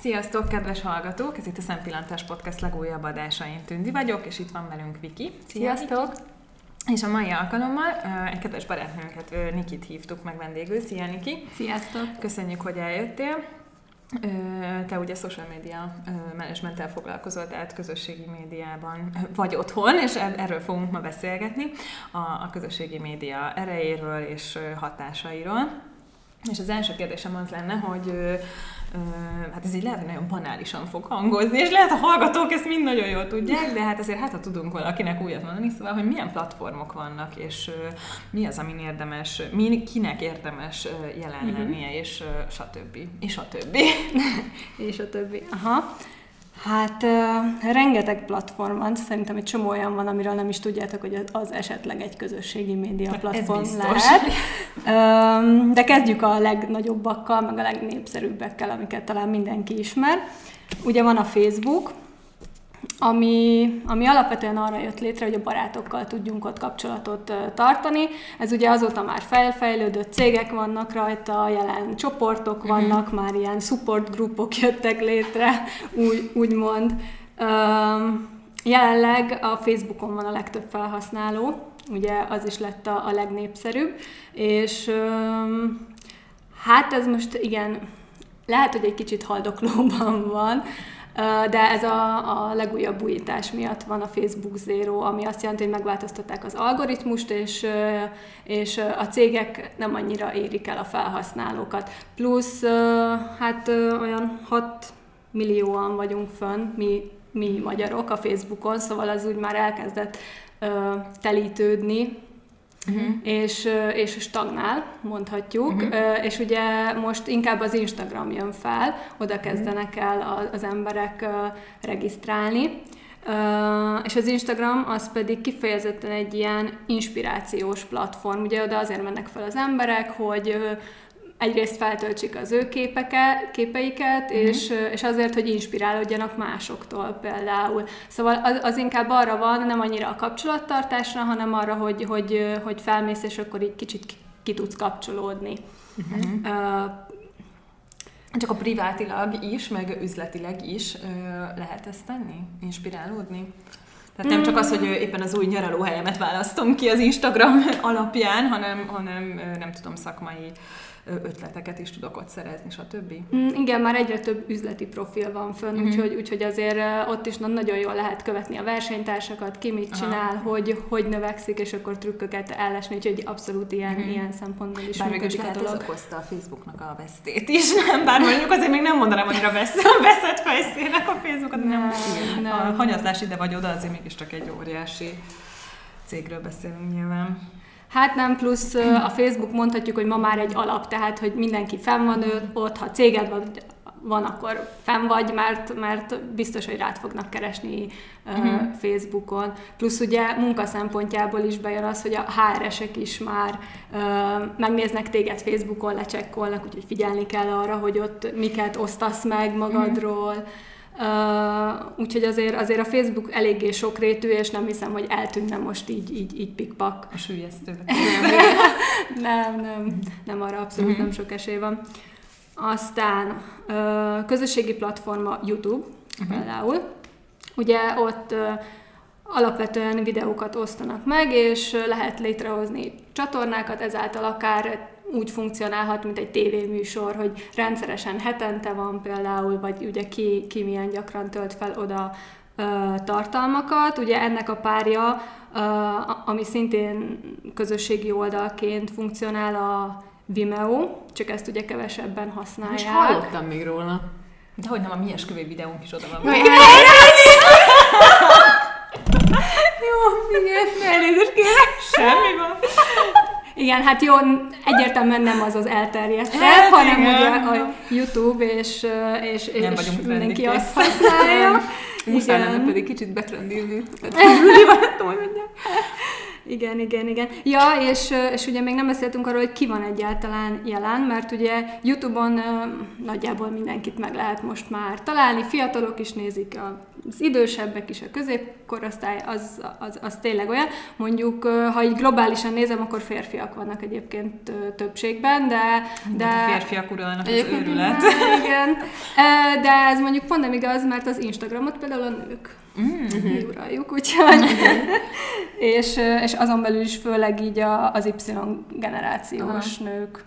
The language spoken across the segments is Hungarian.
Sziasztok, kedves hallgatók! Ez itt a Szempillantás Podcast legújabb adása. Én Tündi vagyok, és itt van velünk Viki. Sziasztok! És a mai alkalommal egy kedves barátnőnket, Nikit hívtuk meg vendégül. Szia, Niki! Sziasztok! Köszönjük, hogy eljöttél. Te ugye social media menedzsmenttel foglalkozol, tehát közösségi médiában vagy otthon, és erről fogunk ma beszélgetni, a, a közösségi média erejéről és hatásairól. És az első kérdésem az lenne, hogy hát ez így lehet, hogy nagyon banálisan fog hangozni, és lehet a hallgatók ezt mind nagyon jól tudják, de hát azért hát ha tudunk valakinek újat mondani, szóval, hogy milyen platformok vannak, és mi az, amin érdemes, mi, kinek érdemes jelen mhm. lennie, és stb. És a többi. és a többi. Aha. Hát uh, rengeteg platform van, szerintem egy csomó olyan van, amiről nem is tudjátok, hogy az esetleg egy közösségi média platform lehet. Um, de kezdjük a legnagyobbakkal, meg a legnépszerűbbekkel, amiket talán mindenki ismer. Ugye van a Facebook, ami, ami alapvetően arra jött létre, hogy a barátokkal tudjunk ott kapcsolatot tartani. Ez ugye azóta már felfejlődött cégek vannak rajta, jelen csoportok mhm. vannak, uh-huh. már ilyen support grupok jöttek létre, úgy, úgymond. Um, jelenleg a Facebookon van a legtöbb felhasználó, ugye az is lett a, a legnépszerűbb, és um, hát ez most igen, lehet, hogy egy kicsit haldoklóban van, de ez a, a legújabb újítás miatt van a Facebook Zero, ami azt jelenti, hogy megváltoztatták az algoritmust, és, és a cégek nem annyira érik el a felhasználókat. Plusz hát olyan 6 millióan vagyunk fönn, mi, mi magyarok a Facebookon, szóval az úgy már elkezdett telítődni, uh-huh. és, és stagnál, mondhatjuk, uh-huh. és ugye most inkább az Instagram jön fel, oda kezdenek el az emberek regisztrálni, Uh, és az Instagram az pedig kifejezetten egy ilyen inspirációs platform. Ugye oda azért mennek fel az emberek, hogy egyrészt feltöltsék az ő képeke, képeiket, uh-huh. és, és azért, hogy inspirálódjanak másoktól például. Szóval az, az inkább arra van, nem annyira a kapcsolattartásra, hanem arra, hogy, hogy, hogy felmész, és akkor így kicsit ki, ki tudsz kapcsolódni. Uh-huh. Uh, csak a privátilag is, meg üzletileg is lehet ezt tenni? Inspirálódni? Tehát nem csak az, hogy éppen az új nyaralóhelyemet választom ki az Instagram alapján, hanem, hanem nem tudom, szakmai ötleteket is tudok ott szerezni, stb. Mm, igen, már egyre több üzleti profil van fönn, mm-hmm. úgyhogy, úgyhogy azért ott is nagyon jól lehet követni a versenytársakat, ki mit csinál, Aha. hogy, hogy növekszik, és akkor trükköket ellesni, úgyhogy abszolút ilyen, mm-hmm. ilyen szempontból is Bár működik a dolog. ez okozta a Facebooknak a vesztét is, nem? Bár mondjuk azért még nem mondanám, hogy a veszett fejszének a Facebookot, nem, nem, nem. A hanyatlás ide vagy oda azért mégiscsak egy óriási cégről beszélünk nyilván. Hát nem, plusz a Facebook mondhatjuk, hogy ma már egy alap, tehát hogy mindenki fenn van ott, ha céged van, van, akkor fenn vagy, mert, mert biztos, hogy rád fognak keresni uh-huh. Facebookon. Plusz ugye munka szempontjából is bejön az, hogy a HR-esek is már uh, megnéznek téged Facebookon, lecsekkolnak, úgyhogy figyelni kell arra, hogy ott miket osztasz meg magadról. Uh-huh Uh, úgyhogy azért, azért a Facebook eléggé sokrétű, és nem hiszem, hogy eltűnne most így, így, így pikpak. A sülyeztő. nem, nem, nem arra abszolút uh-huh. nem sok esély van. Aztán uh, közösségi platforma YouTube uh-huh. például. Ugye ott uh, alapvetően videókat osztanak meg, és lehet létrehozni csatornákat, ezáltal akár úgy funkcionálhat, mint egy tévéműsor, hogy rendszeresen hetente van például, vagy ugye ki, ki milyen gyakran tölt fel oda ö, tartalmakat. Ugye ennek a párja, ö, ami szintén közösségi oldalként funkcionál a Vimeo, csak ezt ugye kevesebben használják. És hallottam még róla. De hogy nem, a mi esküvő videónk is oda van. Jó, igen, elnézést kérek. Semmi van. Igen, hát jó, egyértelműen nem az az elterjedt, hát, hanem igen. ugye a YouTube, és, és, és mindenki azt használja. Muszáj lenne pedig kicsit betrendülni. Igen, igen, igen. Ja, és, és ugye még nem beszéltünk arról, hogy ki van egyáltalán jelen, mert ugye YouTube-on nagyjából mindenkit meg lehet most már találni, fiatalok is nézik, az idősebbek is, a középkorosztály, az, az, az tényleg olyan. Mondjuk, ha így globálisan nézem, akkor férfiak vannak egyébként többségben, de... de a férfiak uralnak az őrület. Igen, de ez mondjuk pont nem igaz, mert az Instagramot például a nők mm-hmm. mi uraljuk, úgyhogy... és, és azon belül is főleg így a, az Y generációs Aha. nők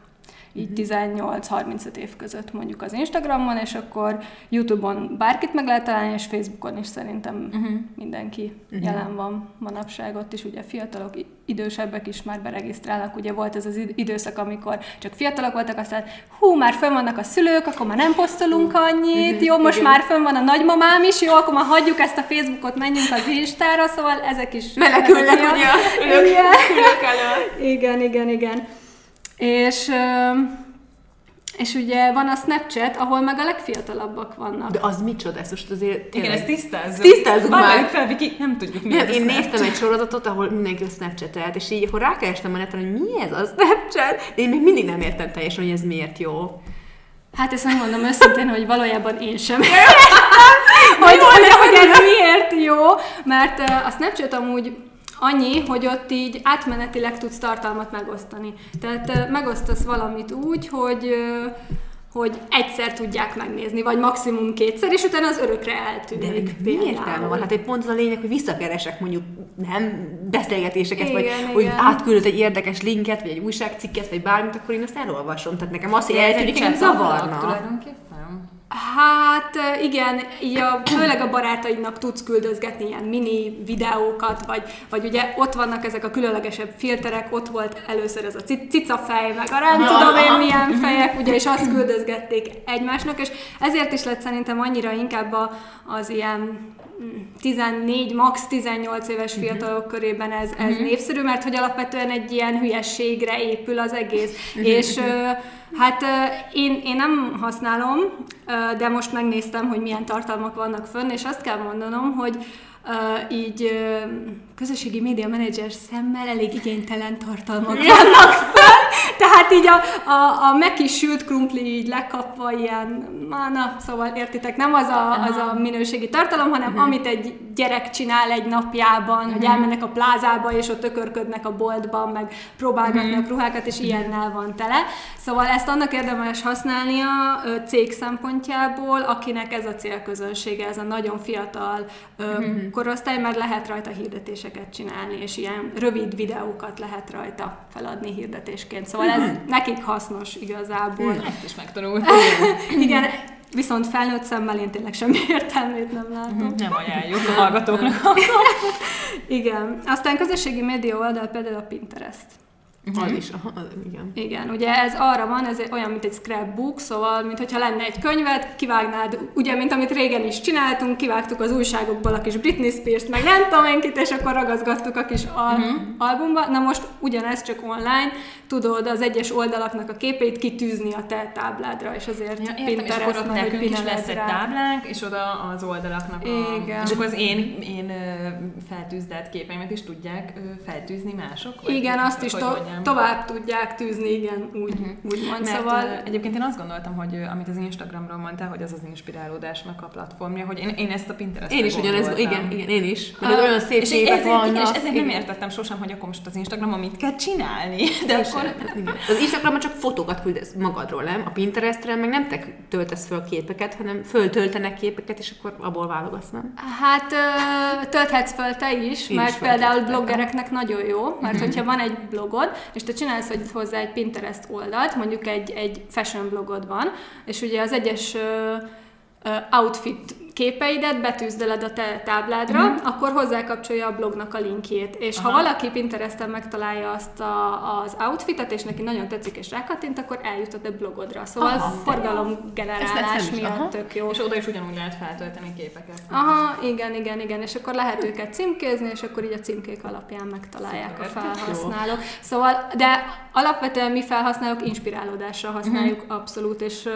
így 18-35 év között mondjuk az Instagramon, és akkor YouTube-on bárkit meg lehet találni, és Facebookon is szerintem uh-huh. mindenki uh-huh. jelen van manapság, ott is ugye fiatalok, idősebbek is már beregisztrálnak, ugye volt ez az időszak, amikor csak fiatalok voltak, aztán hú, már fönn vannak a szülők, akkor már nem posztolunk annyit, uh-huh. jó, most Igen. már fönn van a nagymamám is, jó, akkor már hagyjuk ezt a Facebookot, menjünk az Instára, szóval ezek is... Menekülnek ugye igen. igen, igen, igen. És, és ugye van a Snapchat, ahol meg a legfiatalabbak vannak. De az micsoda? Ez most azért tényleg... Igen, ezt tisztázzuk. Tisztázzuk már. fel, Viki, nem tudjuk mi nem, Én néztem egy sorozatot, ahol mindenki a Snapchat-elt, és így akkor rákerestem a neten, hogy mi ez a Snapchat, de én még mindig nem értem teljesen, hogy ez miért jó. Hát ezt megmondom őszintén, hogy valójában én sem értem, hogy, hogy, hogy ez miért jó, mert a Snapchat amúgy Annyi, hogy ott így átmenetileg tudsz tartalmat megosztani. Tehát megosztasz valamit úgy, hogy hogy egyszer tudják megnézni, vagy maximum kétszer, és utána az örökre eltűnik. De mi értelme van? Hát egy pont az a lényeg, hogy visszakeresek mondjuk nem beszélgetéseket, igen, vagy igen. hogy átküldött egy érdekes linket, vagy egy újságcikket, vagy bármit, akkor én azt elolvasom. Tehát nekem azt, hogy eltűnik, zavarna. Tulajdonképpen? Hát igen, így a, főleg a barátaidnak tudsz küldözgetni ilyen mini videókat, vagy, vagy ugye ott vannak ezek a különlegesebb filterek, ott volt először ez a cicafej, meg a nem tudom én milyen fejek, ugye, és azt küldözgették egymásnak, és ezért is lett szerintem annyira inkább a, az ilyen 14, max 18 éves mhm. fiatalok körében ez, ez uh-huh. népszerű, mert hogy alapvetően egy ilyen hülyességre épül az egész. Uh-huh. És hát én, én nem használom, de most megnéztem, hogy milyen tartalmak vannak fönn, és azt kell mondanom, hogy uh, így uh, közösségi média menedzser szemmel elég igénytelen tartalmak vannak fel, tehát így a, a, a megkisült krumpli így lekapva ilyen, na, szóval értitek, nem az a, az a minőségi tartalom, hanem uh-huh. amit egy gyerek csinál egy napjában, uh-huh. hogy elmennek a plázába, és ott ökörködnek a boltban, meg próbálgatnak uh-huh. ruhákat, és ilyennel van tele. Szóval ezt annak érdemes használnia cég szempontjából, akinek ez a célközönsége, ez a nagyon fiatal uh-huh. korosztály, mert lehet rajta hirdetéseket csinálni, és ilyen rövid videókat lehet rajta feladni hirdetésként. Szóval ez uh-huh. nekik hasznos igazából. Uh-huh. Ezt is megtanult. Igen, viszont felnőtt szemmel én tényleg semmi értelmét nem látom. Uh-huh. Nem ajánljuk a hallgatóknak. Igen. Aztán közösségi média oldal például a Pinterest. Uh-huh. Az is, aha, igen. Igen, ugye ez arra van, ez olyan, mint egy scrapbook, szóval, mint hogyha lenne egy könyvet, kivágnád, ugye, mint amit régen is csináltunk, kivágtuk az újságokból a kis Britney Spears-t, meg nem tudom én kit, és akkor ragazgattuk a kis al- uh-huh. albumba. Na most ugyanez csak online, tudod az egyes oldalaknak a képét kitűzni a te tábládra, és azért ja, értem, Pinterest, és akkor ott nekünk is lesz egy táblánk, és oda az oldalaknak a... Igen. És akkor az én, én feltűzdelt képeimet is tudják feltűzni mások? Igen, azt is to- tovább tudják tűzni, igen, úgy, uh-huh. úgymond. Mert szóval... egyébként én azt gondoltam, hogy amit az Instagramról mondtál, hogy az az inspirálódásnak a platformja, hogy én, én ezt a Pinterest Én is ugyanez, igen, igen, én is. Mert uh, olyan szép és ezért, vannak. És ezért igen. nem értettem sosem, hogy akkor most az Instagramon mit kell csinálni. De akkor... Igen. Az Instagramon csak fotókat küldesz magadról, nem? A Pinterestre meg nem te töltesz föl képeket, hanem föltöltenek képeket, és akkor abból válogatsz, nem? Hát tölthetsz föl te is, én mert is például bloggereknek nagyon jó, mert uh-huh. hogyha van egy blogod, és te csinálsz hogy hozzá egy Pinterest oldalt, mondjuk egy, egy fashion blogod van, és ugye az egyes outfit képeidet betűzdeled a te tábládra, uh-huh. akkor hozzákapcsolja a blognak a linkjét. És Aha. ha valaki Pinteresten megtalálja azt a, az outfitet, és neki nagyon tetszik, és rákattint, akkor eljut a te blogodra. Szóval Aha. forgalom generálás miatt Aha. tök jó. És oda is ugyanúgy lehet feltölteni képeket. Aha, igen, igen, igen. És akkor lehet őket címkézni, és akkor így a címkék alapján megtalálják Szuper. a felhasználók. Szóval, de alapvetően mi felhasználók inspirálódásra használjuk uh-huh. abszolút, és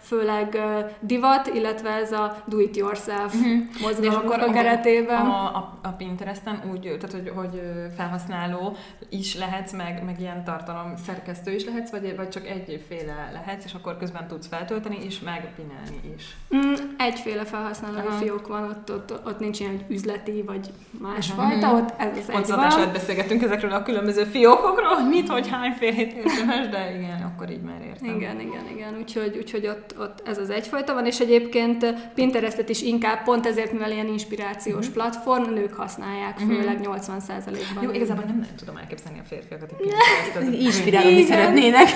főleg divat, illetve ez a do-it-yourself uh-huh. mozgalomnak a keretében. A, a, a Pinteresten úgy, tehát hogy, hogy felhasználó is lehetsz, meg, meg ilyen tartalom szerkesztő is lehetsz, vagy, vagy csak egyféle lehetsz, és akkor közben tudsz feltölteni is, meg pinelni is. Mm, egyféle felhasználói uh-huh. fiók van, ott, ott, ott nincs ilyen üzleti, vagy másfajta, uh-huh. ott ez az egy van. beszélgettünk ezekről a különböző fiókokról, hogy mit, hogy hányfélét érdemes, de igen, akkor így már értem. Igen, igen, igen, úgyhogy, úgyhogy ott, ott ez az egyfajta van, és egyébként Pinterestet is inkább pont ezért, mivel ilyen inspirációs uh-huh. platform, nők használják, főleg uh-huh. 80%-ban. Jó, igazából nem, nem tudom elképzelni a férfiakat, hogy Pinterestet. Inspirálni szeretnének.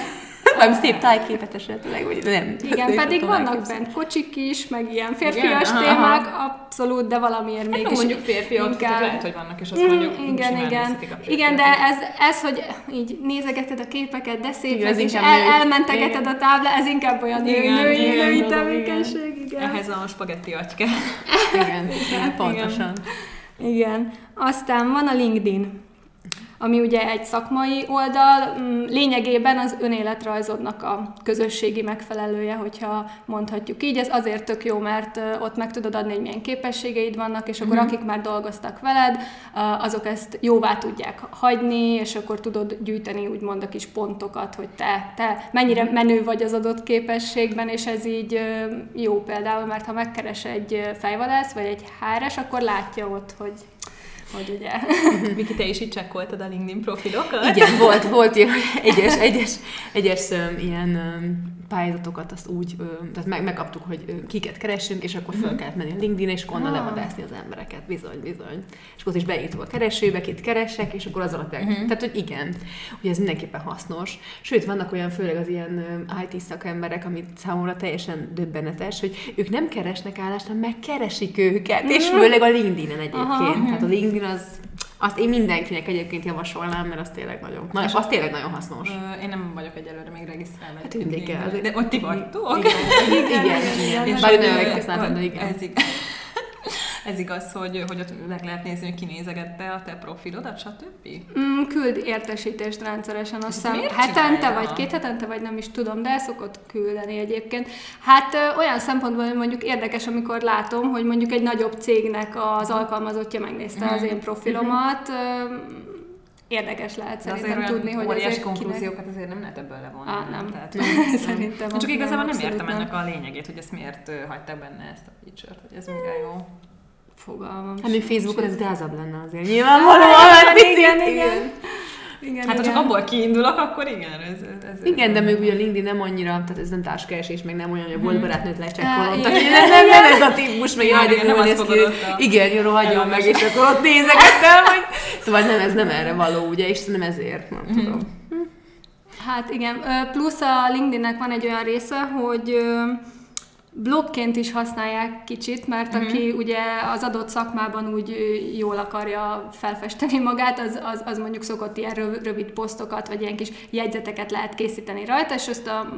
Valami szép tájképet esetleg, vagy nem. Igen, pedig vannak bent kocsik is, meg ilyen férfias igen, témák, aha. abszolút, de valamiért hát mégis mondjuk férfiak, inkább... lehet, hogy vannak, és azt mondjuk mm, Igen, igen. Igen, de ez, ez, hogy így nézegeted a képeket, de szép, és el, elmentegeted a tábla, ez inkább olyan igen, női, igen, női tevékenység, igen. Ehhez a spagetti agyke. igen, igen, pontosan. Igen. Aztán van a LinkedIn ami ugye egy szakmai oldal, mm, lényegében az önéletrajzodnak a közösségi megfelelője, hogyha mondhatjuk így. Ez azért tök jó, mert ott meg tudod adni, hogy milyen képességeid vannak, és akkor mm-hmm. akik már dolgoztak veled, azok ezt jóvá tudják hagyni, és akkor tudod gyűjteni úgymond a kis pontokat, hogy te, te mennyire menő vagy az adott képességben, és ez így jó például, mert ha megkeres egy fejvadász, vagy egy háres, akkor látja ott, hogy hogy ugye... Viki, te is így csekkoltad a LinkedIn profilokat? Igen, volt, volt ilyen egyes, egyes, egyes ilyen pályázatokat azt úgy, tehát meg, megkaptuk, hogy kiket keresünk, és akkor föl mhm. kellett menni a linkedin és onnan ah. levadászni az embereket. Bizony, bizony. És akkor is beírtuk a keresőbe, kit keresek, és akkor az alapján. Uh-huh. Tehát, hogy igen, hogy ez mindenképpen hasznos. Sőt, vannak olyan, főleg az ilyen IT szakemberek, amit számomra teljesen döbbenetes, hogy ők nem keresnek állást, hanem megkeresik őket, uh-huh. és mhm. főleg a LinkedIn-en egyébként. Uh-huh. Tehát a LinkedIn az azt én mindenkinek egyébként javasolnám, mert az tényleg nagyon, nagyon az tényleg nagyon hasznos. Ö, én nem vagyok egyelőre még regisztrálva. Hát mindig kell. De ott ti vagytok? Igen, igen, igen. igen. igen. De igen. Ez igaz. Ez igaz, hogy, hogy ott meg lehet nézni, hogy kinézegette a te profilodat, stb.? Mm, küld értesítést rendszeresen, azt hiszem hetente, vagy két hetente, vagy nem is tudom, de el szokott küldeni egyébként. Hát ö, olyan szempontból hogy mondjuk érdekes, amikor látom, hogy mondjuk egy nagyobb cégnek az alkalmazottja megnézte mm. az én profilomat, érdekes lehet szerintem azért tudni, hogy óriási konklúziókat kinek... azért nem lehet ebből levonni. Ah, nem. Tehát, nem. szerintem. Csak igazából nem értem nem. ennek a lényegét, hogy ezt miért hagyták benne ezt a feature-t, hogy ez mire jó. Fogalmam. Hát még Facebookon ez gázabb lenne azért. Nyilvánvalóan. Hát, igen, igen. igen. Igen, hát ha csak abból kiindulok, akkor igen. Ez, ez, igen, de még ugye a LinkedIn nem annyira, tehát ez nem táskeresés, meg nem olyan, hogy a volt mhm. barátnőt lecsekkolom. Tehát nem, nem, nem ez a típus, meg jaj, igen, nem azt ki. Igen, jó, hagyjon meg, és akkor ott nézegettem, hogy... Szóval nem, ez nem erre való, ugye, és nem ezért, nem mhm. tudom. Hát igen, plusz a LinkedInnek van egy olyan része, hogy blogként is használják kicsit, mert uh-huh. aki ugye az adott szakmában úgy jól akarja felfesteni magát, az, az, az mondjuk szokott ilyen rövid posztokat, vagy ilyen kis jegyzeteket lehet készíteni rajta, és azt a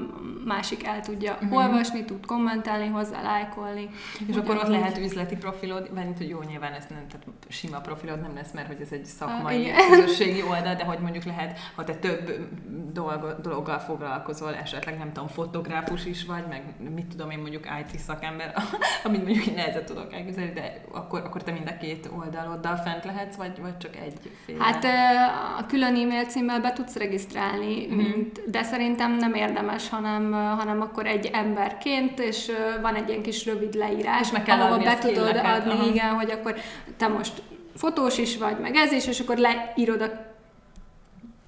másik el tudja uh-huh. olvasni, tud kommentálni hozzá, lájkolni. És akkor ott lehet üzleti profilod, mert hogy jó, nyilván ez nem, tehát sima profilod nem lesz, mert hogy ez egy szakmai uh, közösségi oldal, de hogy mondjuk lehet, ha te több dolog, dologgal foglalkozol, esetleg nem tudom, fotográfus is vagy, meg mit tudom én mondjuk IT szakember, amit mondjuk én nehezen tudok elképzelni, de akkor, akkor te mind a két oldaloddal fent lehetsz, vagy, vagy csak egy fél? Hát a külön e-mail címmel be tudsz regisztrálni, mm-hmm. mint, de szerintem nem érdemes, hanem, hanem akkor egy emberként, és van egy ilyen kis rövid leírás, meg kell ahol be tudod adni, aha. igen, hogy akkor te most fotós is vagy, meg ez is, és akkor leírod a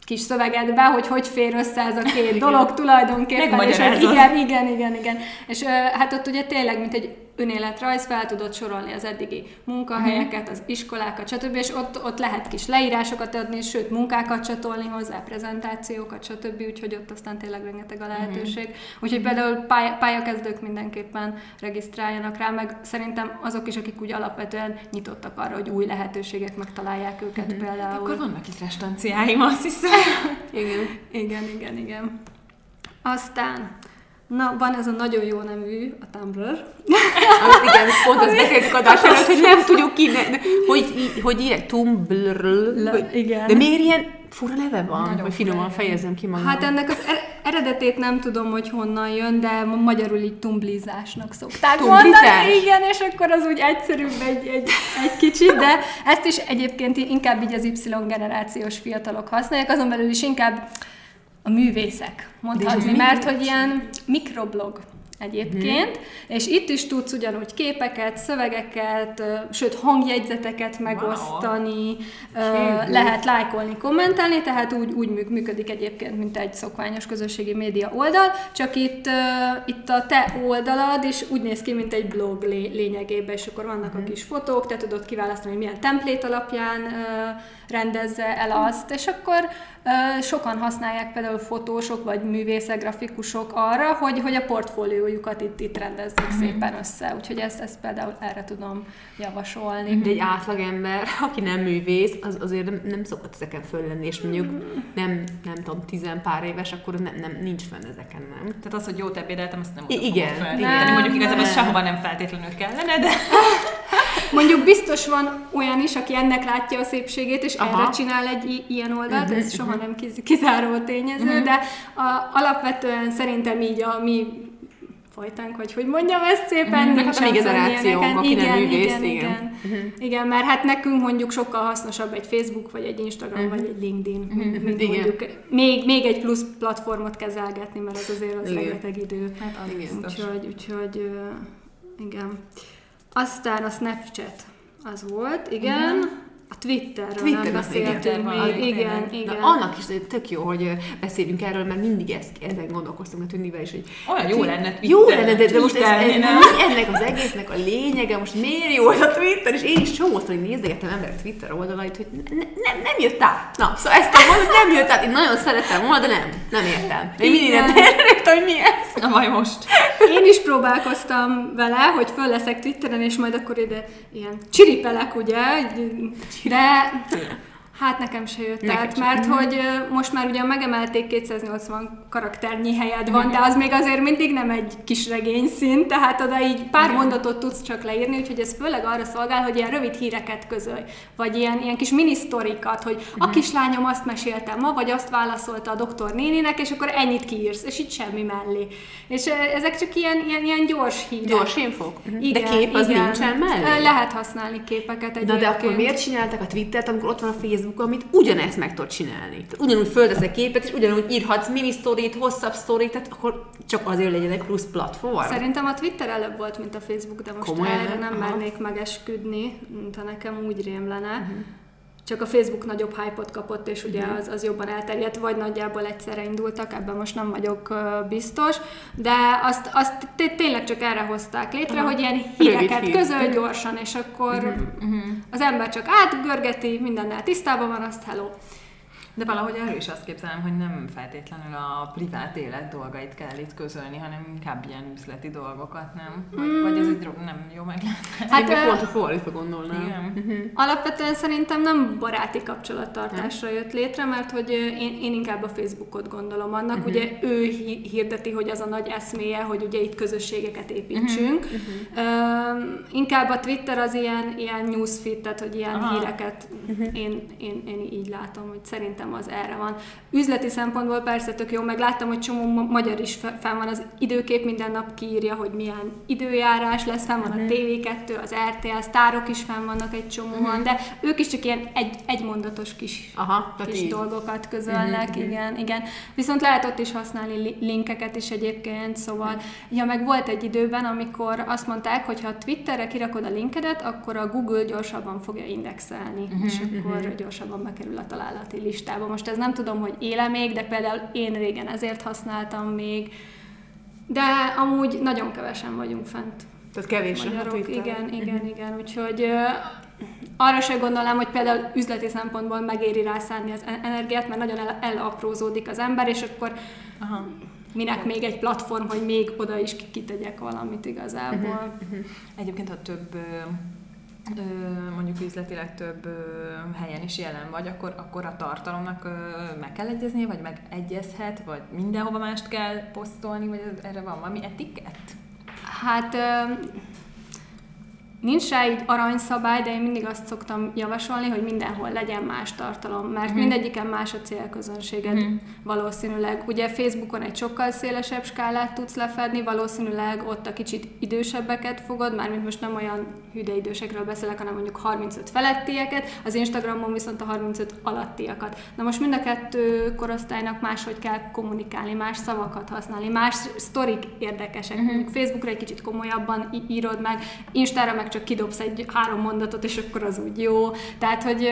kis szövegedbe, hogy hogy fér össze ez a két dolog tulajdonképpen. És hogy igen, igen, igen, igen. És hát ott ugye tényleg, mint egy önéletrajz, fel tudod sorolni az eddigi munkahelyeket, az iskolákat, stb. És ott, ott lehet kis leírásokat adni, sőt munkákat csatolni hozzá, prezentációkat, stb. Úgyhogy ott aztán tényleg rengeteg a lehetőség. Úgyhogy például pály- pályakezdők mindenképpen regisztráljanak rá, meg szerintem azok is, akik úgy alapvetően nyitottak arra, hogy új lehetőségek megtalálják őket mm-hmm. például. Akkor vannak itt restanciáim, azt hiszem. igen, igen, igen, igen. Aztán Na, van ez a nagyon jó nevű, a Tumblr. Amit igen, pont azt beszéltük adás előtt, hogy nem tudjuk ki, ne, de, hogy, hogy írják, Tumblr, Le, igen. de miért ilyen fura neve van, Nagyon hogy finoman fejezem ki magam. Hát ennek az er- eredetét nem tudom, hogy honnan jön, de magyarul így tumblizásnak szokták Tumblizás? mondani. Igen, és akkor az úgy egyszerűbb egy, egy, egy kicsit, de ezt is egyébként inkább így az Y generációs fiatalok használják, azon belül is inkább a művészek, mondhatni, mert hogy ilyen mikroblog egyébként, hmm. és itt is tudsz ugyanúgy képeket, szövegeket, sőt hangjegyzeteket megosztani, wow. lehet lájkolni, kommentelni, tehát úgy, úgy működik egyébként, mint egy szokványos közösségi média oldal, csak itt, itt a te oldalad is úgy néz ki, mint egy blog lényegében, és akkor vannak hmm. a kis fotók, te tudod kiválasztani, hogy milyen templét alapján rendezze el azt, és akkor sokan használják például fotósok vagy művészek, grafikusok arra, hogy, hogy a portfóliójukat itt, itt rendezzék mm. szépen össze. Úgyhogy ezt, ezt például erre tudom javasolni. De egy átlagember, aki nem művész, az azért nem, nem szokott ezeken föl lenni, és mondjuk nem, nem tudom, tizen pár éves, akkor nem, nem nincs fenn ezeken, nem? Tehát az, hogy jót ebédeltem, azt nem I- Igen. Nem, mondjuk igazából sehova nem feltétlenül kellene, de... Mondjuk biztos van olyan is, aki ennek látja a szépségét, és Aha. erre csinál egy i- ilyen oldalt, uh-huh, ez soha uh-huh. nem kizáró tényező, uh-huh. de a, alapvetően szerintem így a mi fajtánk, vagy hogy mondjam ezt szépen, mm, hát a mi generációnk, aki igen, művész, igen, igen. Igen. Uh-huh. igen, mert hát nekünk mondjuk sokkal hasznosabb egy Facebook, vagy egy Instagram, uh-huh. vagy egy LinkedIn, uh-huh. mint igen. mondjuk még, még egy plusz platformot kezelgetni, mert ez azért az igen. rengeteg idő. Hát az igen. Úgyhogy, úgyhogy igen. Aztán a Snapchat az volt, igen. Uh-huh. A Twitterről Twitter nem beszéltünk még. Igen, igen. Na, annak is tök jó, hogy beszélünk erről, mert mindig ezt, ezen gondolkoztunk a Tündivel is, hogy olyan jó lenne Twitter. Jó lenne, de, de most ez, ez, ennek az egésznek a lényege, most miért jó az a Twitter, és én is csomószor hogy nézegettem emberek Twitter oldalait, hogy ne, nem, nem jött át. Na, szóval ezt a mondat nem jött át. Én nagyon szerettem volna, de nem, nem értem. Én mindig nem értem, hogy mi ez. Na majd most. Én is próbálkoztam vele, hogy föl leszek Twitteren, és majd akkor ide ilyen csiripelek, ugye, de hát nekem se jött nekem át, mert hogy most már ugye megemelték 280 karakternyi helyed van, de az még azért mindig nem egy kis regény szint, tehát oda így pár mondatot tudsz csak leírni, úgyhogy ez főleg arra szolgál, hogy ilyen rövid híreket közölj, vagy ilyen, ilyen kis minisztorikat, hogy a mhm. kislányom azt meséltem ma, vagy azt válaszolta a doktor néninek, és akkor ennyit kiírsz, és itt semmi mellé. És ezek csak ilyen, ilyen, ilyen gyors hírek. Gyors infok? Igen, de kép az igen. nincsen mellé? Lehet használni képeket egyébként. Na de akkor miért csináltak a Twittert, amikor ott van a Facebook, amit ugyanezt meg tudod csinálni? Tehát ugyanúgy földezek képet, és ugyanúgy írhatsz mini sztorit, hosszabb sztorit, tehát akkor csak azért legyen egy plusz platform. Szerintem a Twitter előbb volt, mint a Facebook, de most Komolyan? erre nem Aha. mernék megesküdni, mint ha nekem úgy rém lenne. Uh-huh csak a Facebook nagyobb hype-ot kapott, és ugye mhm. az, az jobban elterjedt, vagy nagyjából egyszerre indultak, ebben most nem vagyok biztos, de azt, azt tényleg csak erre hozták létre, uh-huh. hogy ilyen híreket hír. közöl gyorsan, és akkor uh-huh. az ember csak átgörgeti, mindennel tisztában van, azt hello. De valahogy erről is azt képzelem, hogy nem feltétlenül a privát élet dolgait kell itt közölni, hanem inkább ilyen üzleti dolgokat, nem? Vagy, mm. vagy ez egy nem jó meglátás? Hát Én pont a fordítva gondolnám. Igen. Mhm. Alapvetően szerintem nem baráti kapcsolattartásra jött létre, mert hogy én, én inkább a Facebookot gondolom annak. Uh-huh. Ugye ő hirdeti, hogy az a nagy eszméje, hogy ugye itt közösségeket építsünk. Uh-huh. Uh, inkább a Twitter az ilyen, ilyen newsfeed, tehát hogy ilyen Aha. híreket uh-huh. én, én, én így látom, hogy szerintem szerintem az erre van. Üzleti szempontból persze tök jó, meg láttam, hogy csomó magyar is fel van az időkép, minden nap kiírja, hogy milyen időjárás lesz, fel van a mhm. TV2, az RTL, sztárok is fel vannak egy csomóan, uh-huh. de ők is csak ilyen egy, egymondatos kis, Aha, kis így. dolgokat közölnek, uh-huh. igen, igen. Viszont lehet ott is használni linkeket is egyébként, szóval, uh-huh. ja, meg volt egy időben, amikor azt mondták, hogy ha Twitterre kirakod a linkedet, akkor a Google gyorsabban fogja indexelni, uh-huh. és akkor gyorsabban bekerül a találati listába listába. Most ez nem tudom, hogy éle még, de például én régen ezért használtam még, de amúgy nagyon kevesen vagyunk fent. Tehát kevés magyarok. Igen, igen, uh-huh. igen. Úgyhogy uh, arra se gondolnám, hogy például üzleti szempontból megéri rászállni az energiát, mert nagyon el, elaprózódik az ember, és akkor Aha. minek még egy platform, hogy még oda is kitegyek valamit igazából. Uh-huh. Uh-huh. Egyébként, ha több mondjuk üzletileg több helyen is jelen vagy, akkor, akkor a tartalomnak meg kell egyeznie, vagy megegyezhet, vagy mindenhova mást kell posztolni, vagy erre van valami etikett? Hát Nincs rá így aranyszabály, de én mindig azt szoktam javasolni, hogy mindenhol legyen más tartalom, mert uh-huh. mindegyiken más a célközönséged uh-huh. valószínűleg. Ugye Facebookon egy sokkal szélesebb skálát tudsz lefedni, valószínűleg ott a kicsit idősebbeket fogod, mármint most nem olyan hüde idősekről beszélek, hanem mondjuk 35 felettieket, az Instagramon viszont a 35 alattiakat. Na most mind a kettő korosztálynak máshogy kell kommunikálni, más szavakat használni, más sztorik érdekesek. Uh-huh. Facebookra egy kicsit komolyabban írod meg, Instára meg csak kidobsz egy három mondatot, és akkor az úgy jó. Tehát, hogy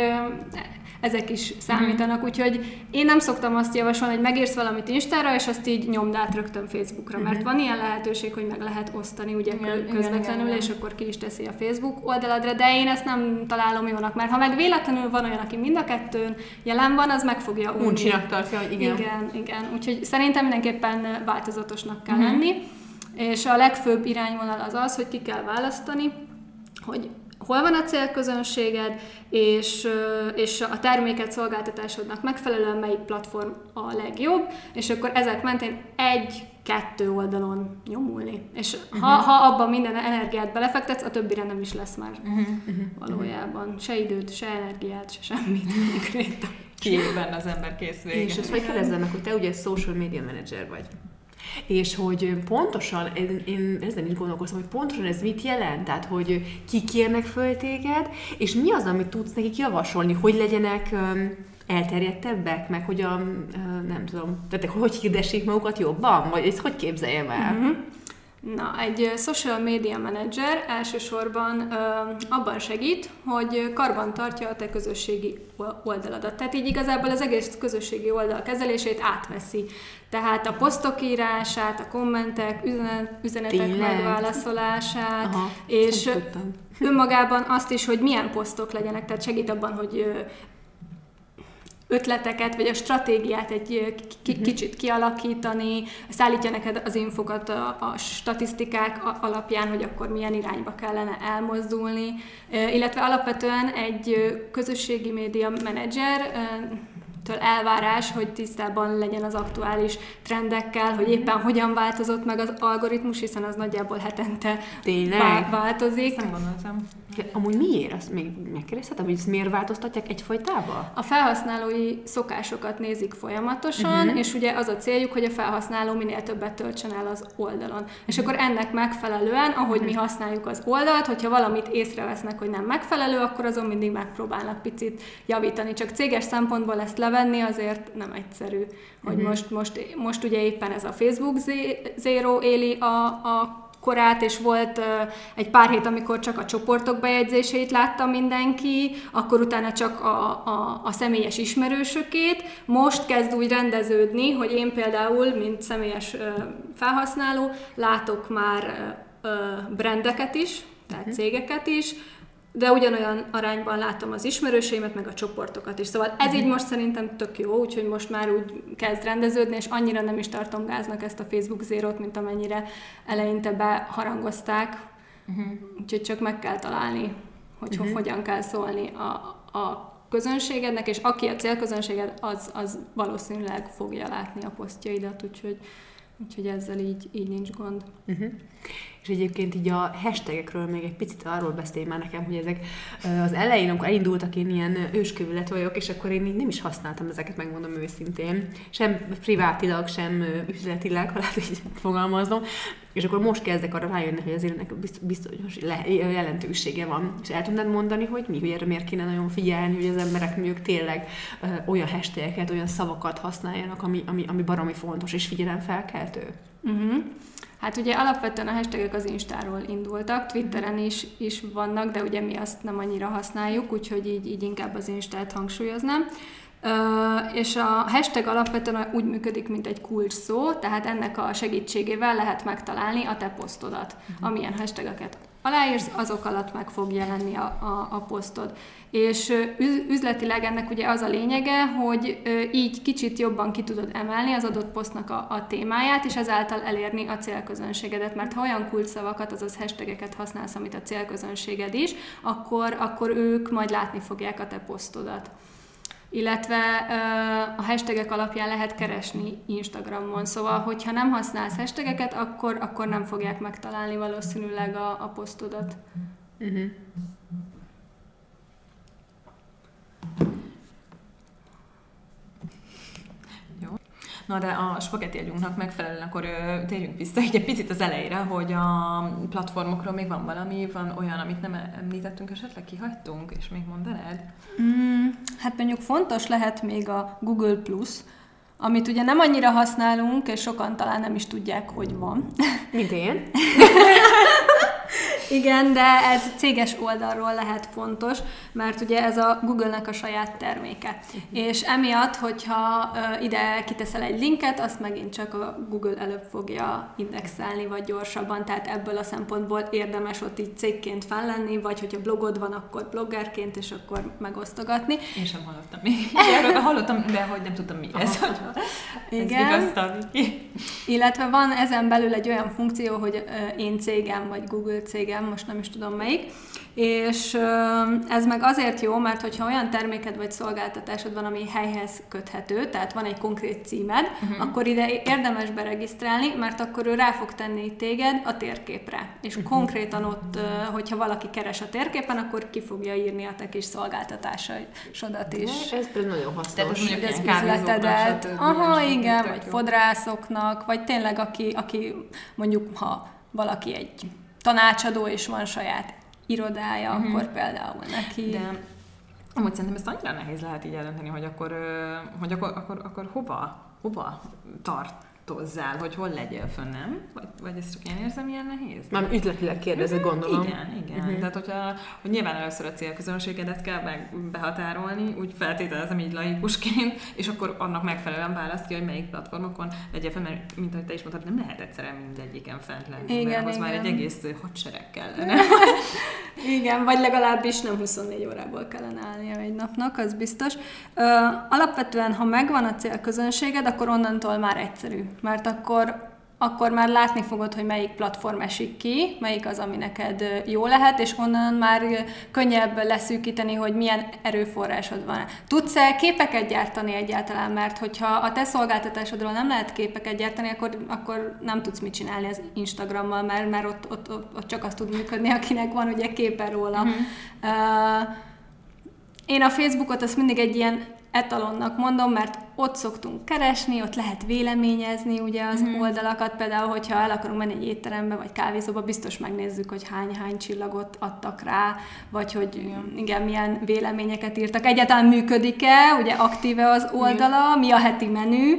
ezek is számítanak, mm. úgyhogy én nem szoktam azt javasolni, hogy megírsz valamit Instára, és azt így nyomd át rögtön Facebookra, mert mm. van ilyen lehetőség, hogy meg lehet osztani ugye igen, közvetlenül, igen, és akkor ki is teszi a Facebook oldaladra, de én ezt nem találom jónak, mert ha meg véletlenül van olyan, aki mind a kettőn jelen van, az meg fogja unni. Uncsinak tartja, igen. Igen, igen. Úgyhogy szerintem mindenképpen változatosnak kell mm. lenni, és a legfőbb irányvonal az az, hogy ki kell választani, hogy hol van a célközönséged, és, és a terméket szolgáltatásodnak megfelelően melyik platform a legjobb, és akkor ezek mentén egy-kettő oldalon nyomulni. És uh-huh. ha, ha abban minden energiát belefektetsz, a többire nem is lesz már uh-huh. valójában. Se időt, se energiát, se semmit. Kiében az ember kész vége. És ezt hogy kérdezzem meg, hogy te ugye social media manager vagy. És hogy pontosan, én, én ezen is gondolkoztam, hogy pontosan ez mit jelent, tehát hogy ki kérnek föl téged, és mi az, amit tudsz nekik javasolni, hogy legyenek elterjedtebbek, meg hogy a, nem tudom, tehát hogy hirdessék magukat jobban, vagy ezt hogy képzeljem el? Uh-huh. Na, egy social media manager elsősorban ö, abban segít, hogy karban tartja a te közösségi oldaladat. Tehát így igazából az egész közösségi oldal kezelését átveszi. Tehát a posztok írását, a kommentek, üzenet, üzenetek Tényleg? megválaszolását, Aha, és önmagában azt is, hogy milyen posztok legyenek, tehát segít abban, hogy ötleteket, vagy a stratégiát egy k- mhm. kicsit kialakítani, szállítja neked az infokat a, a statisztikák alapján, hogy akkor milyen irányba kellene elmozdulni, illetve alapvetően egy közösségi média menedzser től elvárás, hogy tisztában legyen az aktuális trendekkel, hogy éppen hogyan változott meg az algoritmus, hiszen az nagyjából hetente Tényleg? változik. nem gondoltam. Amúgy miért? Azt még megkérdezhetem, hogy ezt miért változtatják egyfajtába? A felhasználói szokásokat nézik folyamatosan, uh-huh. és ugye az a céljuk, hogy a felhasználó minél többet töltsen el az oldalon. És akkor ennek megfelelően, ahogy uh-huh. mi használjuk az oldalt, hogyha valamit észrevesznek, hogy nem megfelelő, akkor azon mindig megpróbálnak picit javítani. Csak céges szempontból ezt levenni azért nem egyszerű. Hogy uh-huh. most, most, most ugye éppen ez a Facebook Zero éli a, a korát, és volt uh, egy pár hét, amikor csak a csoportok bejegyzéseit látta mindenki, akkor utána csak a, a, a személyes ismerősökét. Most kezd úgy rendeződni, hogy én például, mint személyes uh, felhasználó, látok már uh, brandeket is, tehát uh-huh. cégeket is, de ugyanolyan arányban látom az ismerőseimet, meg a csoportokat is. Szóval ez így mhm. most szerintem tök jó, úgyhogy most már úgy kezd rendeződni, és annyira nem is tartom gáznak ezt a Facebook zérót, mint amennyire eleinte beharangozták. Uh-huh. Úgyhogy csak meg kell találni, hogy uh-huh. hogyan kell szólni a, a közönségednek, és aki a célközönséged, az, az valószínűleg fogja látni a posztjaidat, úgyhogy, úgyhogy ezzel így, így nincs gond. Uh-huh. És egyébként így a hashtagekről még egy picit arról beszélj már nekem, hogy ezek az elején, amikor elindultak, én ilyen őskövület vagyok, és akkor én nem is használtam ezeket, megmondom őszintén. Sem privátilag, sem üzletileg, ha lehet így fogalmaznom. És akkor most kezdek arra rájönni, hogy azért ennek biztos jelentősége van. És el tudnád mondani, hogy mi, hogy erre miért kéne nagyon figyelni, hogy az emberek mondjuk tényleg ö, olyan hashtageket, olyan szavakat használjanak, ami, ami, ami baromi fontos és figyelemfelkeltő? Uh-huh. Hát ugye alapvetően a hashtagek az Instáról indultak, Twitteren is, is vannak, de ugye mi azt nem annyira használjuk, úgyhogy így, így inkább az Instát hangsúlyoznám. és a hashtag alapvetően úgy működik, mint egy kulcs szó, tehát ennek a segítségével lehet megtalálni a te posztodat, uh-huh. amilyen hashtageket aláírsz, azok alatt meg fog jelenni a, a, a posztod. És üzletileg ennek ugye az a lényege, hogy így kicsit jobban ki tudod emelni az adott posztnak a, a témáját, és ezáltal elérni a célközönségedet. Mert ha olyan kulcsszavakat, azaz hashtageket használsz, amit a célközönséged is, akkor, akkor ők majd látni fogják a te posztodat illetve a hashtagek alapján lehet keresni Instagramon. Szóval, hogyha nem használsz hashtageket, akkor, akkor nem fogják megtalálni valószínűleg a, a posztodat. Uh-huh. Na de a spagetti agyunknak megfelelően akkor ö, térjünk vissza egy picit az elejére, hogy a platformokról még van valami, van olyan, amit nem említettünk, esetleg kihagytunk, és még mondanád? Mm, hát mondjuk fontos lehet még a Google Plus, amit ugye nem annyira használunk, és sokan talán nem is tudják, hogy van. Mint én. Igen, de ez céges oldalról lehet fontos, mert ugye ez a Google-nek a saját terméke. Uh-huh. És emiatt, hogyha ide kiteszel egy linket, azt megint csak a Google előbb fogja indexelni, vagy gyorsabban, tehát ebből a szempontból érdemes ott így cégként lenni, vagy hogyha blogod van, akkor bloggerként, és akkor megosztogatni. Én sem hallottam még. Erről hallottam, de hogy nem tudtam mi ez. Igen. Ez Illetve van ezen belül egy olyan funkció, hogy én cégem, vagy Google cégem, most nem is tudom melyik, és ez meg azért jó, mert hogyha olyan terméked vagy szolgáltatásod van, ami helyhez köthető, tehát van egy konkrét címed, uh-huh. akkor ide érdemes beregisztrálni, mert akkor ő rá fog tenni téged a térképre. És uh-huh. konkrétan ott, hogyha valaki keres a térképen, akkor ki fogja írni a te kis szolgáltatásodat is. Ez például nagyon hasznos. Tehát ez mondjuk az üzletedet. Aha, igen, vagy fodrászoknak, vagy tényleg aki, aki mondjuk, ha valaki egy tanácsadó, és van saját irodája, uh-huh. akkor például neki... De amúgy szerintem ezt annyira nehéz lehet így eldönteni, hogy akkor, hogy akkor, akkor, akkor hova, hova tart tartozzál, hogy hol legyél fönn, nem? Vagy, vagy ezt csak én érzem ilyen nehéz? Már üzletileg kérdezed, mm-hmm. gondolom. Igen, igen. Uh-huh. Tehát, hogyha, hogy nyilván először a célközönségedet kell meg behatárolni, úgy feltételezem így laikusként, és akkor annak megfelelően választ ki, hogy melyik platformokon legyél fenn, mert mint ahogy te is mondtad, nem lehet egyszerűen mindegyiken fent lenni, igen, mert ahhoz igen. már egy egész hadsereg kellene. igen, vagy legalábbis nem 24 órából kellene állnia egy napnak, az biztos. Ö, alapvetően, ha megvan a célközönséged, akkor onnantól már egyszerű mert akkor akkor már látni fogod, hogy melyik platform esik ki, melyik az, ami neked jó lehet, és onnan már könnyebb leszűkíteni, hogy milyen erőforrásod van. Tudsz-e képeket gyártani egyáltalán, mert hogyha a te szolgáltatásodról nem lehet képeket gyártani, akkor, akkor nem tudsz mit csinálni az Instagrammal, mert, mert ott, ott, ott, ott csak az tud működni, akinek van ugye képe róla. Mm-hmm. Uh, én a Facebookot azt mindig egy ilyen etalonnak mondom, mert ott szoktunk keresni, ott lehet véleményezni ugye az mm. oldalakat, például, hogyha el akarunk menni egy étterembe vagy kávézóba, biztos megnézzük, hogy hány-hány csillagot adtak rá, vagy hogy igen, igen milyen véleményeket írtak. Egyáltalán működik-e, ugye aktíve az oldala, mi a heti menü,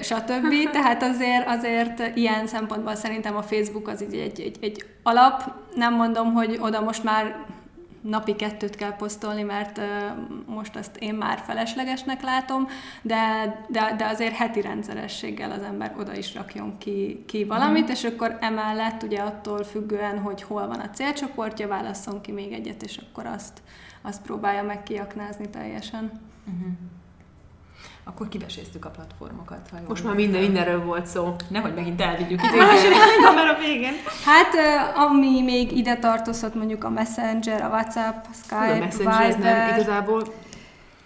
stb. Tehát azért, azért ilyen szempontból szerintem a Facebook az egy, egy, egy, egy alap. Nem mondom, hogy oda most már napi kettőt kell posztolni, mert most azt én már feleslegesnek látom, de, de, de azért heti rendszerességgel az ember oda is rakjon ki, ki valamit, mm. és akkor emellett ugye attól függően, hogy hol van a célcsoportja, válasszon ki még egyet, és akkor azt, azt próbálja meg kiaknázni teljesen. Uh-huh akkor kiveséztük a platformokat. Ha Most már minden, mindenről volt szó. Nehogy megint elvigyük itt a már a végén. Hát, ami még ide tartozhat, mondjuk a Messenger, a WhatsApp, a Skype, a Messenger Viber. nem igazából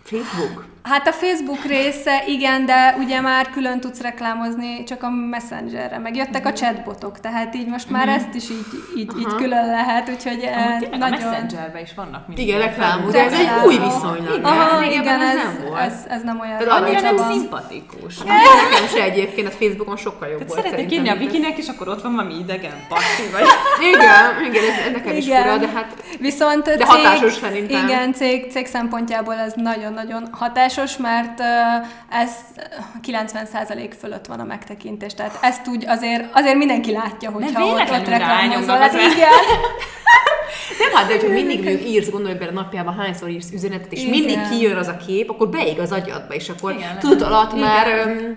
Facebook. Hát a Facebook része, igen, de ugye már külön tudsz reklámozni csak a Messengerre, meg jöttek a chatbotok, tehát így most már ezt is így, így, így külön lehet, úgyhogy Aha, nagyon... A Messengerben is vannak mindig. Igen, reklámok, de ez egy új viszonylag. Aha, igen, ez, ez, nem volt. Ez, ez nem olyan. Tehát annyira nem szimpatikus. Nekem se egyébként a Facebookon sokkal jobb volt. Szeretnék írni a Vikinek, és akkor ott van valami idegen passi, vagy... Igen, igen, ez nekem is fura, de hát... Viszont de hatásos szerintem. Igen, cég, cég szempontjából ez nagyon-nagyon hatásos hatásos, mert ez 90% fölött van a megtekintés. Tehát ezt úgy azért, azért mindenki látja, hogyha ott, ott reklámozol. Hát igen. Nem, hát de hogyha mindig mondjuk írsz, gondolj bele napjában, hányszor írsz üzenetet, és Igen. mindig kijön az a kép, akkor beég az agyadba, és akkor Igen, tudod alatt Igen. már um,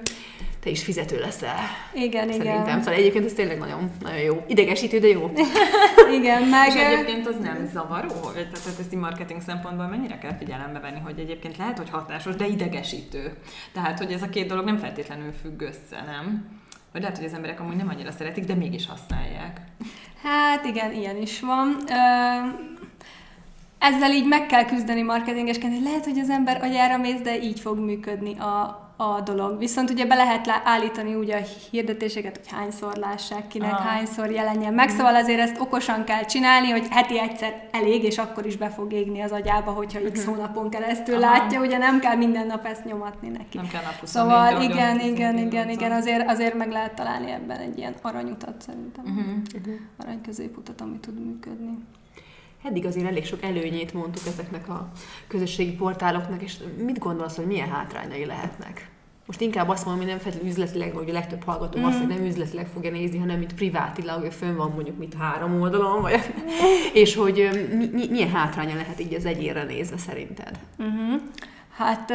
te is fizető leszel. Igen, Szerintem. igen. Szóval egyébként ez tényleg nagyon, nagyon jó. Idegesítő, de jó. igen, meg... És egyébként az nem zavaró? Tehát ezt marketing szempontból mennyire kell figyelembe venni, hogy egyébként lehet, hogy hatásos, de idegesítő. Tehát, hogy ez a két dolog nem feltétlenül függ össze, nem? Vagy lehet, hogy az emberek amúgy nem annyira szeretik, de mégis használják. Hát igen, ilyen is van. Ezzel így meg kell küzdeni marketingesként, hogy lehet, hogy az ember agyára mész, de így fog működni a, a dolog. Viszont ugye be lehet állítani ugye a hirdetéseket, hogy hányszor lássák kinek, Aha. hányszor jelenjen meg, szóval azért ezt okosan kell csinálni, hogy heti egyszer elég, és akkor is be fog égni az agyába, hogyha x uh-huh. hónapon keresztül Aha. látja, ugye nem kell minden nap ezt nyomatni neki. Nem kell nap Szóval igen, igen, igen, igen, azért, azért meg lehet találni ebben egy ilyen aranyutat szerintem. Uh-huh. Uh-huh. Arany középutat, ami tud működni eddig azért elég sok előnyét mondtuk ezeknek a közösségi portáloknak, és mit gondolsz, hogy milyen hátrányai lehetnek? Most inkább azt mondom, hogy nem feltétlenül üzletileg, vagy a legtöbb hallgató mm. azt, hogy nem üzletileg fogja nézni, hanem mint privátilag, fönn van mondjuk mit három oldalon, vagy, és hogy mi, mi, milyen hátránya lehet így az egyénre nézve szerinted? Mm-hmm. Hát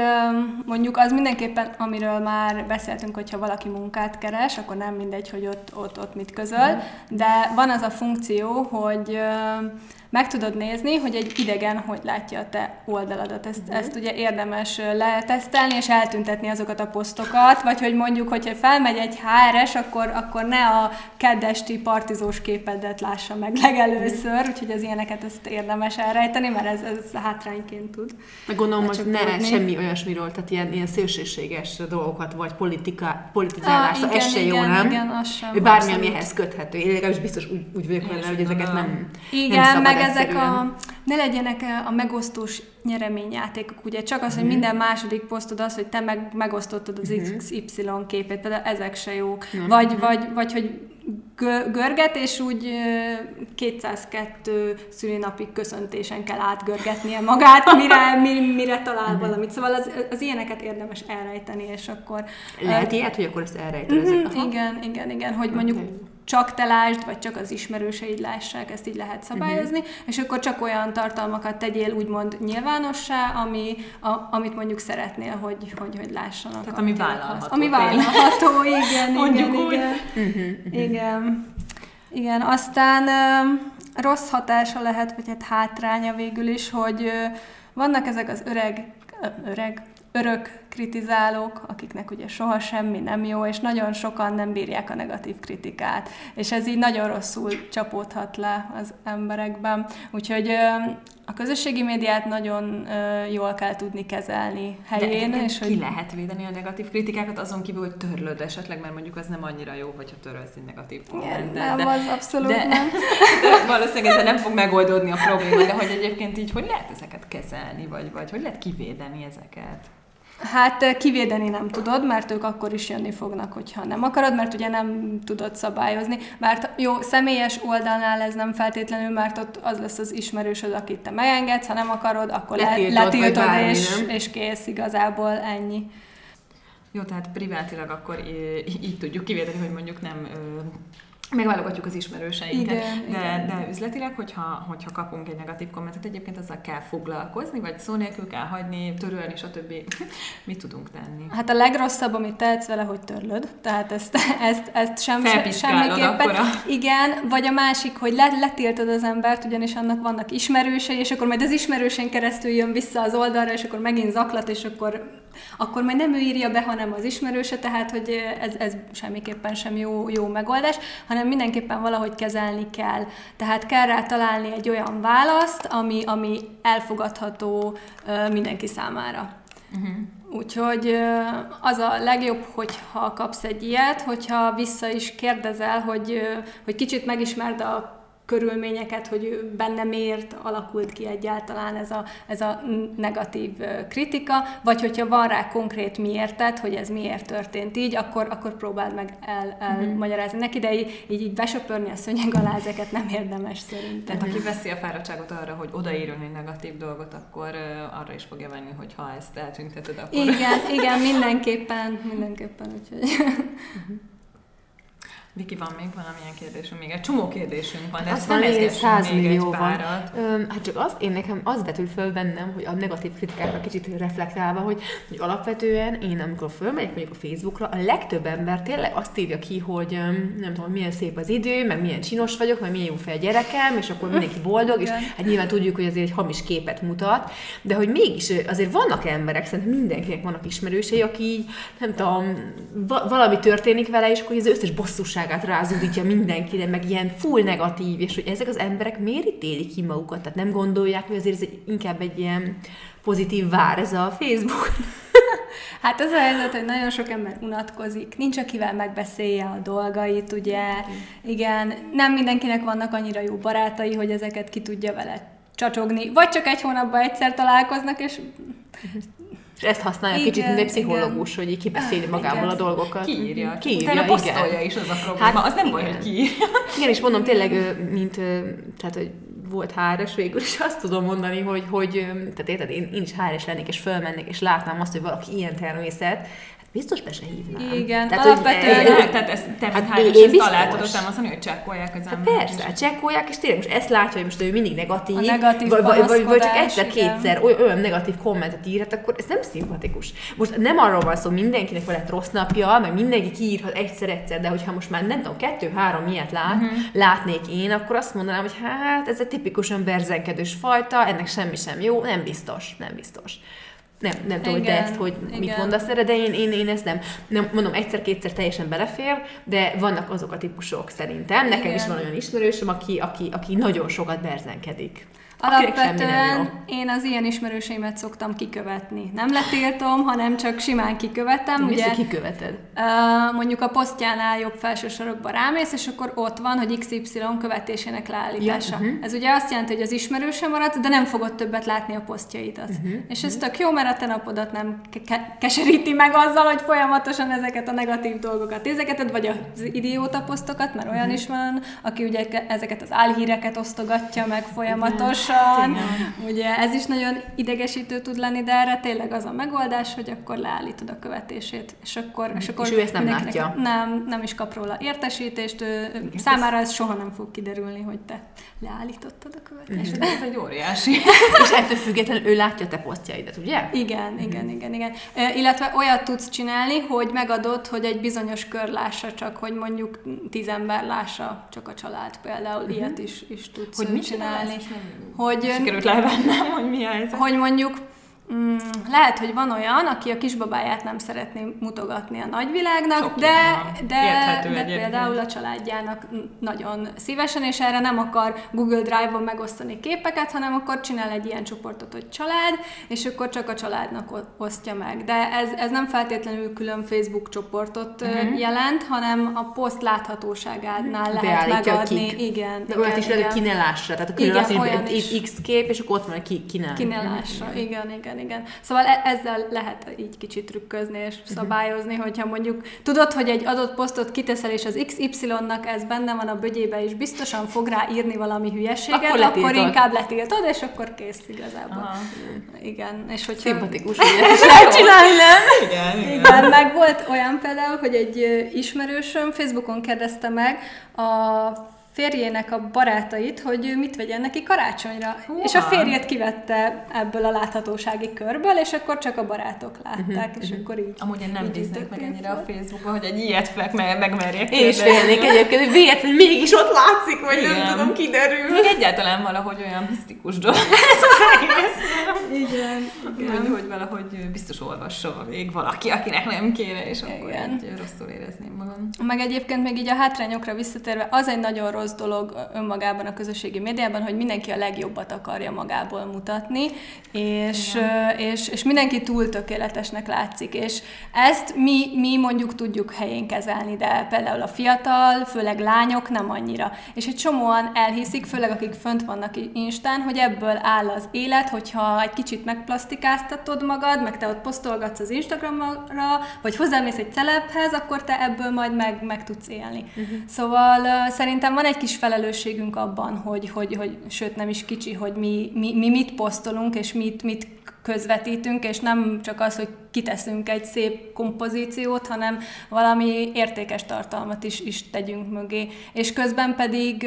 mondjuk az mindenképpen, amiről már beszéltünk, hogyha valaki munkát keres, akkor nem mindegy, hogy ott, ott, ott mit közöl, mm. de van az a funkció, hogy meg tudod nézni, hogy egy idegen hogy látja a te oldaladat. Ezt, uh-huh. ezt ugye érdemes letesztelni, és eltüntetni azokat a posztokat, vagy hogy mondjuk, hogyha felmegy egy HRS, akkor, akkor ne a keddesti partizós képedet lássa meg legelőször, uh-huh. úgyhogy az ilyeneket ezt érdemes elrejteni, mert ez, ez hátrányként tud. Meg gondolom, hogy ne tudni. semmi olyasmiről, tehát ilyen, ilyen szélsőséges dolgokat, vagy politika, politizálás, ah, ez se jó, nem? Igen, az sem. Bármi, ami ehhez köthető. Én legalábbis biztos úgy, úgy vagyok vele, hogy ezeket nem, igen, nem meg ezek a, ne legyenek a megosztós nyereményjátékok, ugye csak az, hogy mm. minden második posztod az, hogy te meg, megosztottad az mm-hmm. XY képét, például ezek se jók. Mm-hmm. Vagy, vagy, vagy, hogy görget, és úgy 202 szülinapig köszöntésen kell átgörgetnie magát, mire, mire talál mm-hmm. valamit. Szóval az, az ilyeneket érdemes elrejteni, és akkor... Lehet ilyet, hogy akkor ezt elrejteni? Mm-hmm, igen, igen, igen, hogy mondjuk okay csak te lásd, vagy csak az ismerőseid lássák, ezt így lehet szabályozni, uh-huh. és akkor csak olyan tartalmakat tegyél úgymond nyilvánossá, ami, a, amit mondjuk szeretnél, hogy, hogy, hogy lássanak. Tehát ami vállalható. Ami vállalható, igen, igen, úgy. igen. Uh-huh, igen. Igen, aztán rossz hatása lehet, vagy hát hátránya végül is, hogy vannak ezek az öreg, öreg, örök kritizálók, akiknek ugye soha semmi nem jó, és nagyon sokan nem bírják a negatív kritikát. És ez így nagyon rosszul csapódhat le az emberekben. Úgyhogy a közösségi médiát nagyon jól kell tudni kezelni helyén. De és hogy... ki lehet védeni a negatív kritikákat, azon kívül, hogy törlöd esetleg, mert mondjuk az nem annyira jó, hogyha törölsz egy negatív kommentet. Nem, de, az abszolút de, nem. De valószínűleg ezzel nem fog megoldódni a probléma, de hogy egyébként így hogy lehet ezeket kezelni, vagy, vagy hogy lehet kivédeni ezeket? Hát kivédeni nem tudod, mert ők akkor is jönni fognak, hogyha nem akarod, mert ugye nem tudod szabályozni. Mert jó, személyes oldalnál ez nem feltétlenül, mert ott az lesz az ismerősöd, akit te megengedsz, ha nem akarod, akkor letiltod, letiltod bármi, és, és kész, igazából ennyi. Jó, tehát privátilag akkor így, így tudjuk kivédeni, hogy mondjuk nem megválogatjuk az ismerőseinket. Igen, de, igen. de üzletileg, hogyha, hogyha kapunk egy negatív kommentet, egyébként azzal kell foglalkozni, vagy szó nélkül kell hagyni, törölni, stb. Mit tudunk tenni? Hát a legrosszabb, amit tehetsz vele, hogy törlöd. Tehát ezt, ezt, ezt sem, semmiképpen. A... Igen, vagy a másik, hogy letiltod az embert, ugyanis annak vannak ismerősei, és akkor majd az ismerősén keresztül jön vissza az oldalra, és akkor megint zaklat, és akkor akkor majd nem ő írja be, hanem az ismerőse, tehát hogy ez, ez semmiképpen sem jó, jó megoldás, hanem mindenképpen valahogy kezelni kell. Tehát kell rá találni egy olyan választ, ami, ami elfogadható mindenki számára. Uh-huh. Úgyhogy az a legjobb, hogyha kapsz egy ilyet, hogyha vissza is kérdezel, hogy, hogy kicsit megismerd a körülményeket, hogy benne miért alakult ki egyáltalán ez a, ez a negatív kritika, vagy hogyha van rá konkrét miértet, hogy ez miért történt így, akkor, akkor próbáld meg el, elmagyarázni mhm. neki, de így, így, besöpörni a szönyeg alá ezeket nem érdemes szerintem. Tehát aki veszi a fáradtságot arra, hogy odaírjon egy negatív dolgot, akkor arra is fogja venni, hogy ha ezt eltünteted, akkor... Igen, igen, mindenképpen, mindenképpen, úgyhogy... Viki, van még valamilyen kérdésünk? Még egy csomó kérdésünk van, de azt nem még 100 millió van. Öm, hát csak azt, én nekem az vetül föl bennem, hogy a negatív kritikákra kicsit reflektálva, hogy, hogy alapvetően én, amikor fölmegyek mondjuk a Facebookra, a legtöbb ember tényleg azt írja ki, hogy nem tudom, milyen szép az idő, meg milyen csinos vagyok, meg milyen jó fel gyerekem, és akkor mindenki boldog, és hát nyilván tudjuk, hogy azért egy hamis képet mutat, de hogy mégis azért vannak emberek, szerintem mindenkinek vannak ismerősei, aki így, nem tudom, valami történik vele, és akkor az összes bosszúságát rázúdítja mindenkire, meg ilyen full negatív, és hogy ezek az emberek miért ítélik ki magukat, tehát nem gondolják, hogy azért ez egy, inkább egy ilyen pozitív vár ez a Facebook. Hát az a helyzet, hogy nagyon sok ember unatkozik, nincs akivel megbeszélje a dolgait, ugye, igen, nem mindenkinek vannak annyira jó barátai, hogy ezeket ki tudja vele csacsogni, vagy csak egy hónapban egyszer találkoznak, és és ezt használja igen, kicsit, mint egy pszichológus, igen. hogy így kibeszéli ah, magából igen. a dolgokat. Kiírja. Kiírja, Utána posztolja is az a probléma. Hát, az nem igen. baj, hogy kiírja. Igen, és mondom tényleg, mint, tehát, hogy volt HRS végül, és azt tudom mondani, hogy, hogy tehát érted, én, én is HRS lennék, és fölmennék, és látnám azt, hogy valaki ilyen természet, biztos be se hívnám. Igen, tehát, alapvetően. Hogy, e, tehát ezt, te, hát, hát én, én ezt találtad, azt mondani, hogy csekkolják az emberek. Hát persze, és... csekkolják, és tényleg most ezt látja, hogy most ő mindig negatív, a negatív vagy, vagy, vagy, vagy csak egyszer-kétszer olyan, olyan negatív kommentet írhat, akkor ez nem szimpatikus. Most nem arról van szó, mindenkinek van egy rossz napja, mert mindenki kiírhat egyszer-egyszer, de hogyha most már nem tudom, kettő-három ilyet lát, uh-huh. látnék én, akkor azt mondanám, hogy hát ez egy tipikusan berzenkedős fajta, ennek semmi sem jó, nem biztos, nem biztos nem, nem tudom, hogy te ezt hogy igen. mit mondasz erre, de én, én, én ezt nem, nem mondom, egyszer-kétszer teljesen belefér, de vannak azok a típusok szerintem. Nekem igen. is van olyan ismerősöm, aki, aki, aki nagyon sokat berzenkedik. Alapvetően én az ilyen ismerőseimet szoktam kikövetni. Nem letiltom, hanem csak simán kikövetem. Mi ugye, kiköveted? Uh, mondjuk a posztjánál jobb felső sarokba rámész, és akkor ott van, hogy XY követésének leállítása. Ja, uh-huh. Ez ugye azt jelenti, hogy az ismerőse marad, de nem fogod többet látni a posztjaidat. Uh-huh. És ez tök jó, mert a te napodat nem ke- keseríti meg azzal, hogy folyamatosan ezeket a negatív dolgokat ézeketed, vagy az idióta posztokat, mert olyan uh-huh. is van, aki ugye ezeket az álhíreket osztogatja meg folyamatos gyorsan. Ugye ez is nagyon idegesítő tud lenni, de erre tényleg az a megoldás, hogy akkor leállítod a követését. És akkor, és akkor és ő ezt nem látja. Nem, nem is kap róla értesítést, ő, számára ez soha nem fog kiderülni, hogy te leállítottad a követését. És ez egy óriási. és ettől függetlenül ő látja te posztjaidat, ugye? Igen, igen, igen, igen. E, illetve olyat tudsz csinálni, hogy megadod, hogy egy bizonyos kör lássa csak, hogy mondjuk tíz ember lássa csak a család például. Uh-huh. Ilyet is, is tudsz hogy mit csinálni. Hogy, Sikerült levennem, hogy mi a helyzet. Hogy mondjuk Mm, lehet, hogy van olyan, aki a kisbabáját nem szeretné mutogatni a nagyvilágnak, Sok de, de, de például a családjának nagyon szívesen, és erre nem akar Google Drive-on megosztani képeket, hanem akkor csinál egy ilyen csoportot, hogy család, és akkor csak a családnak osztja meg. De ez, ez nem feltétlenül külön Facebook csoportot uh-huh. jelent, hanem a poszt láthatóságánál lehet megadni. Kik. Igen, de olyat is lehet, hogy ki ne lássa. Tehát a igen, azt X kép, és akkor ott van, ki, ki ne. Ki ne lássa. Igen, igen igen, igen. Szóval e- ezzel lehet így kicsit trükközni és mhm. szabályozni, hogyha mondjuk tudod, hogy egy adott posztot kiteszel, és az XY-nak ez benne van a bögyébe, és biztosan fog rá írni valami hülyeséget, akkor, akkor inkább letiltod, és akkor kész igazából. Aha. Igen. És hogyha... Szimpatikus, hogy lehet csinálni, nem? Igen, igen. igen, meg volt olyan például, hogy egy ismerősöm Facebookon kérdezte meg a férjének a barátait, hogy mit vegyen neki karácsonyra. Húha. És a férjet kivette ebből a láthatósági körből, és akkor csak a barátok látták, uh-huh, és uh-huh. akkor így... Amúgy én nem néznék meg ennyire a Facebookon, hogy egy ilyet meg, meg, megmerjek Én is félnék egyébként, hogy véletlenül mégis ott látszik, vagy Igen. nem tudom, kiderül. Még egyáltalán valahogy olyan misztikus dolog ez az egész. Igen. Igen. Hogy, hogy valahogy biztos olvassa még valaki, akinek nem kéne, és akkor Igen. egy rosszul érezném magam. Meg egyébként még így a hátrányokra visszatérve, az egy nagyon rossz rossz dolog önmagában a közösségi médiában, hogy mindenki a legjobbat akarja magából mutatni, és, és, és mindenki túl tökéletesnek látszik, és ezt mi, mi mondjuk tudjuk helyén kezelni, de például a fiatal, főleg lányok nem annyira. És egy csomóan elhiszik, főleg akik fönt vannak Instán, hogy ebből áll az élet, hogyha egy kicsit megplasztikáztatod magad, meg te ott posztolgatsz az Instagramra, vagy hozzámész egy celebhez, akkor te ebből majd meg, meg tudsz élni. Uh-huh. Szóval szerintem van egy kis felelősségünk abban, hogy, hogy, hogy sőt nem is kicsi, hogy mi, mi, mi mit posztolunk, és mit, mit közvetítünk, és nem csak az, hogy kiteszünk egy szép kompozíciót, hanem valami értékes tartalmat is, is tegyünk mögé. És közben pedig,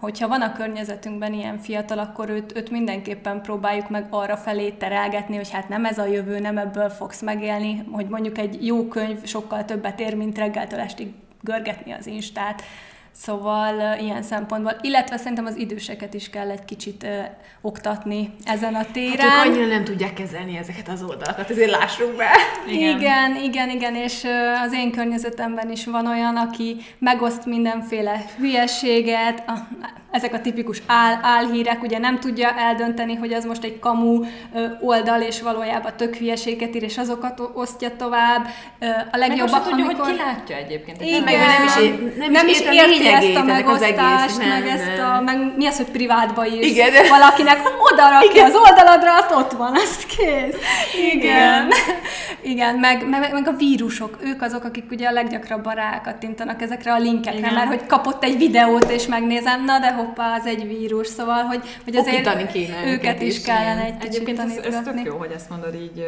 hogyha van a környezetünkben ilyen fiatal, akkor őt, őt mindenképpen próbáljuk meg arra felé terelgetni, hogy hát nem ez a jövő, nem ebből fogsz megélni, hogy mondjuk egy jó könyv sokkal többet ér, mint reggeltől estig görgetni az instát. Szóval ilyen szempontból, illetve szerintem az időseket is kell egy kicsit uh, oktatni ezen a téren. Hát ők annyira nem tudják kezelni ezeket az oldalakat, ezért lássuk be. Igen, igen, igen, igen és uh, az én környezetemben is van olyan, aki megoszt mindenféle hülyeséget, a, ezek a tipikus áll, álhírek, ugye nem tudja eldönteni, hogy az most egy kamu oldal, és valójában tök hülyeséget ír, és azokat osztja tovább. A legjobb, meg tudja, amikor... hogy ki látja egyébként. Igen, meg nem is, nem, nem is érti ezt a megosztást, egész, meg, nem, ezt a, meg mi az, hogy privátba is Igen. valakinek oda rakja az oldaladra, azt ott van, azt kész. Igen. Igen, Igen meg, meg, meg, a vírusok, ők azok, akik ugye a leggyakrabban rákattintanak ezekre a linkekre, Igen. mert hogy kapott egy videót, és megnézem, na de hoppá, az egy vírus, szóval, hogy, hogy azért kéne őket is kellene egy kicsit Egyébként ez, ez tök jó, hogy ezt mondod így,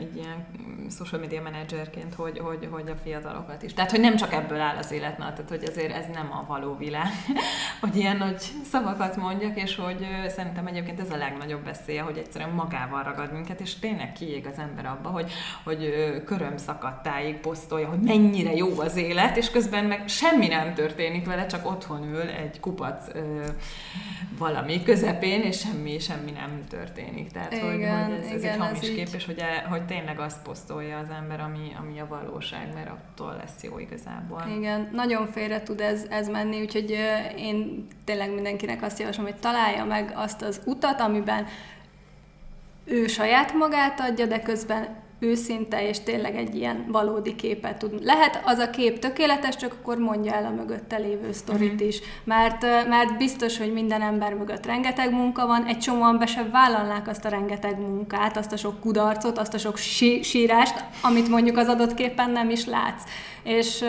így ilyen social media menedzserként, hogy, hogy, hogy a fiatalokat is. Tehát, hogy nem csak ebből áll az élet, na, tehát, hogy azért ez nem a való világ, hogy ilyen nagy szavakat mondjak, és hogy szerintem egyébként ez a legnagyobb veszélye, hogy egyszerűen magával ragad minket, és tényleg kiég az ember abba, hogy, hogy köröm szakadtáig posztolja, hogy mennyire jó az élet, és közben meg semmi nem történik vele, csak otthon ül egy kupac valami közepén, és semmi, semmi nem történik. Tehát, igen, hogy, hogy ez, ez igen, egy hamis kép, és hogy, hogy tényleg azt posztolja az ember, ami, ami a valóság, mert attól lesz jó igazából. Igen, nagyon félre tud ez, ez menni, úgyhogy én tényleg mindenkinek azt javaslom, hogy találja meg azt az utat, amiben ő saját magát adja, de közben őszinte, és tényleg egy ilyen valódi képet tud. Lehet az a kép tökéletes, csak akkor mondja el a mögötte lévő sztorit uh-huh. is. Mert, mert biztos, hogy minden ember mögött rengeteg munka van, egy csomóan be se vállalnák azt a rengeteg munkát, azt a sok kudarcot, azt a sok sí- sírást, amit mondjuk az adott képen nem is látsz és,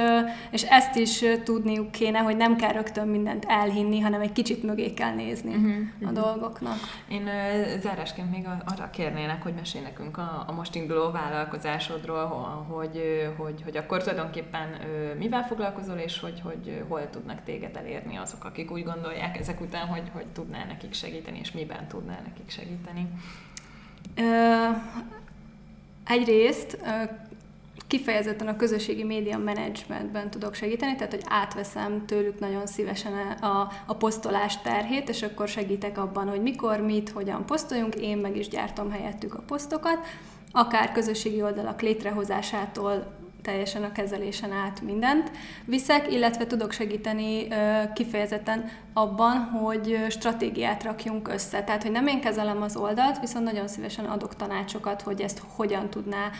és ezt is tudniuk kéne, hogy nem kell rögtön mindent elhinni, hanem egy kicsit mögé kell nézni uh-huh. a uh-huh. dolgoknak. Én zárásként még arra kérnének, hogy mesélj nekünk a, a most induló vállalkozásodról, hogy, hogy, hogy akkor tulajdonképpen mivel foglalkozol, és hogy, hogy hol tudnak téged elérni azok, akik úgy gondolják ezek után, hogy, hogy tudnál nekik segíteni, és miben tudnál nekik segíteni. Uh, egyrészt kifejezetten a közösségi média menedzsmentben tudok segíteni, tehát hogy átveszem tőlük nagyon szívesen a, a posztolás terhét, és akkor segítek abban, hogy mikor, mit, hogyan posztoljunk, én meg is gyártom helyettük a posztokat, akár közösségi oldalak létrehozásától teljesen a kezelésen át mindent viszek, illetve tudok segíteni kifejezetten abban, hogy stratégiát rakjunk össze. Tehát, hogy nem én kezelem az oldalt, viszont nagyon szívesen adok tanácsokat, hogy ezt hogyan tudná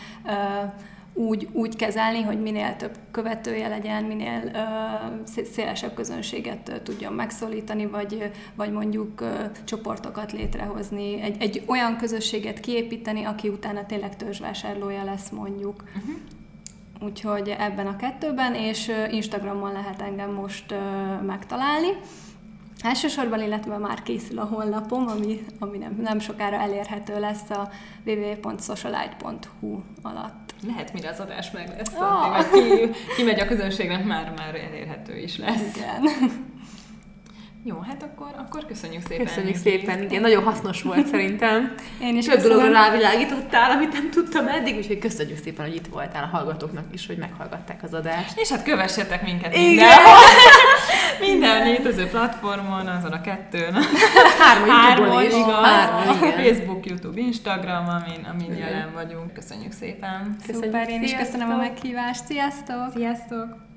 úgy, úgy kezelni, hogy minél több követője legyen, minél uh, szélesebb közönséget uh, tudjon megszólítani, vagy, vagy mondjuk uh, csoportokat létrehozni, egy, egy olyan közösséget kiépíteni, aki utána tényleg törzsvásárlója lesz mondjuk. Uh-huh. Úgyhogy ebben a kettőben, és Instagramon lehet engem most megtalálni. Elsősorban, illetve már készül a honlapom, ami, ami nem, nem sokára elérhető lesz a www.socialite.hu alatt. Lehet, mire az adás meg lesz, oh. vagy ki, ki megy a közönségnek, már, már elérhető is lesz. Igen. Jó, hát akkor, akkor köszönjük szépen. Köszönjük szépen, igen, nagyon hasznos volt szerintem. Én is Több dologra rávilágítottál, amit nem tudtam eddig, úgyhogy köszönjük szépen, hogy itt voltál a hallgatóknak is, hogy meghallgatták az adást. És hát kövessetek minket igen. minden. minden létező platformon, azon a kettőn. Három YouTube-on is. Igaz. Három, igen. Facebook, YouTube, Instagram, amin, amin jelen vagyunk. Köszönjük szépen. Köszönjük Szuper, én is köszönöm a meghívást. Sziasztok! Sziasztok!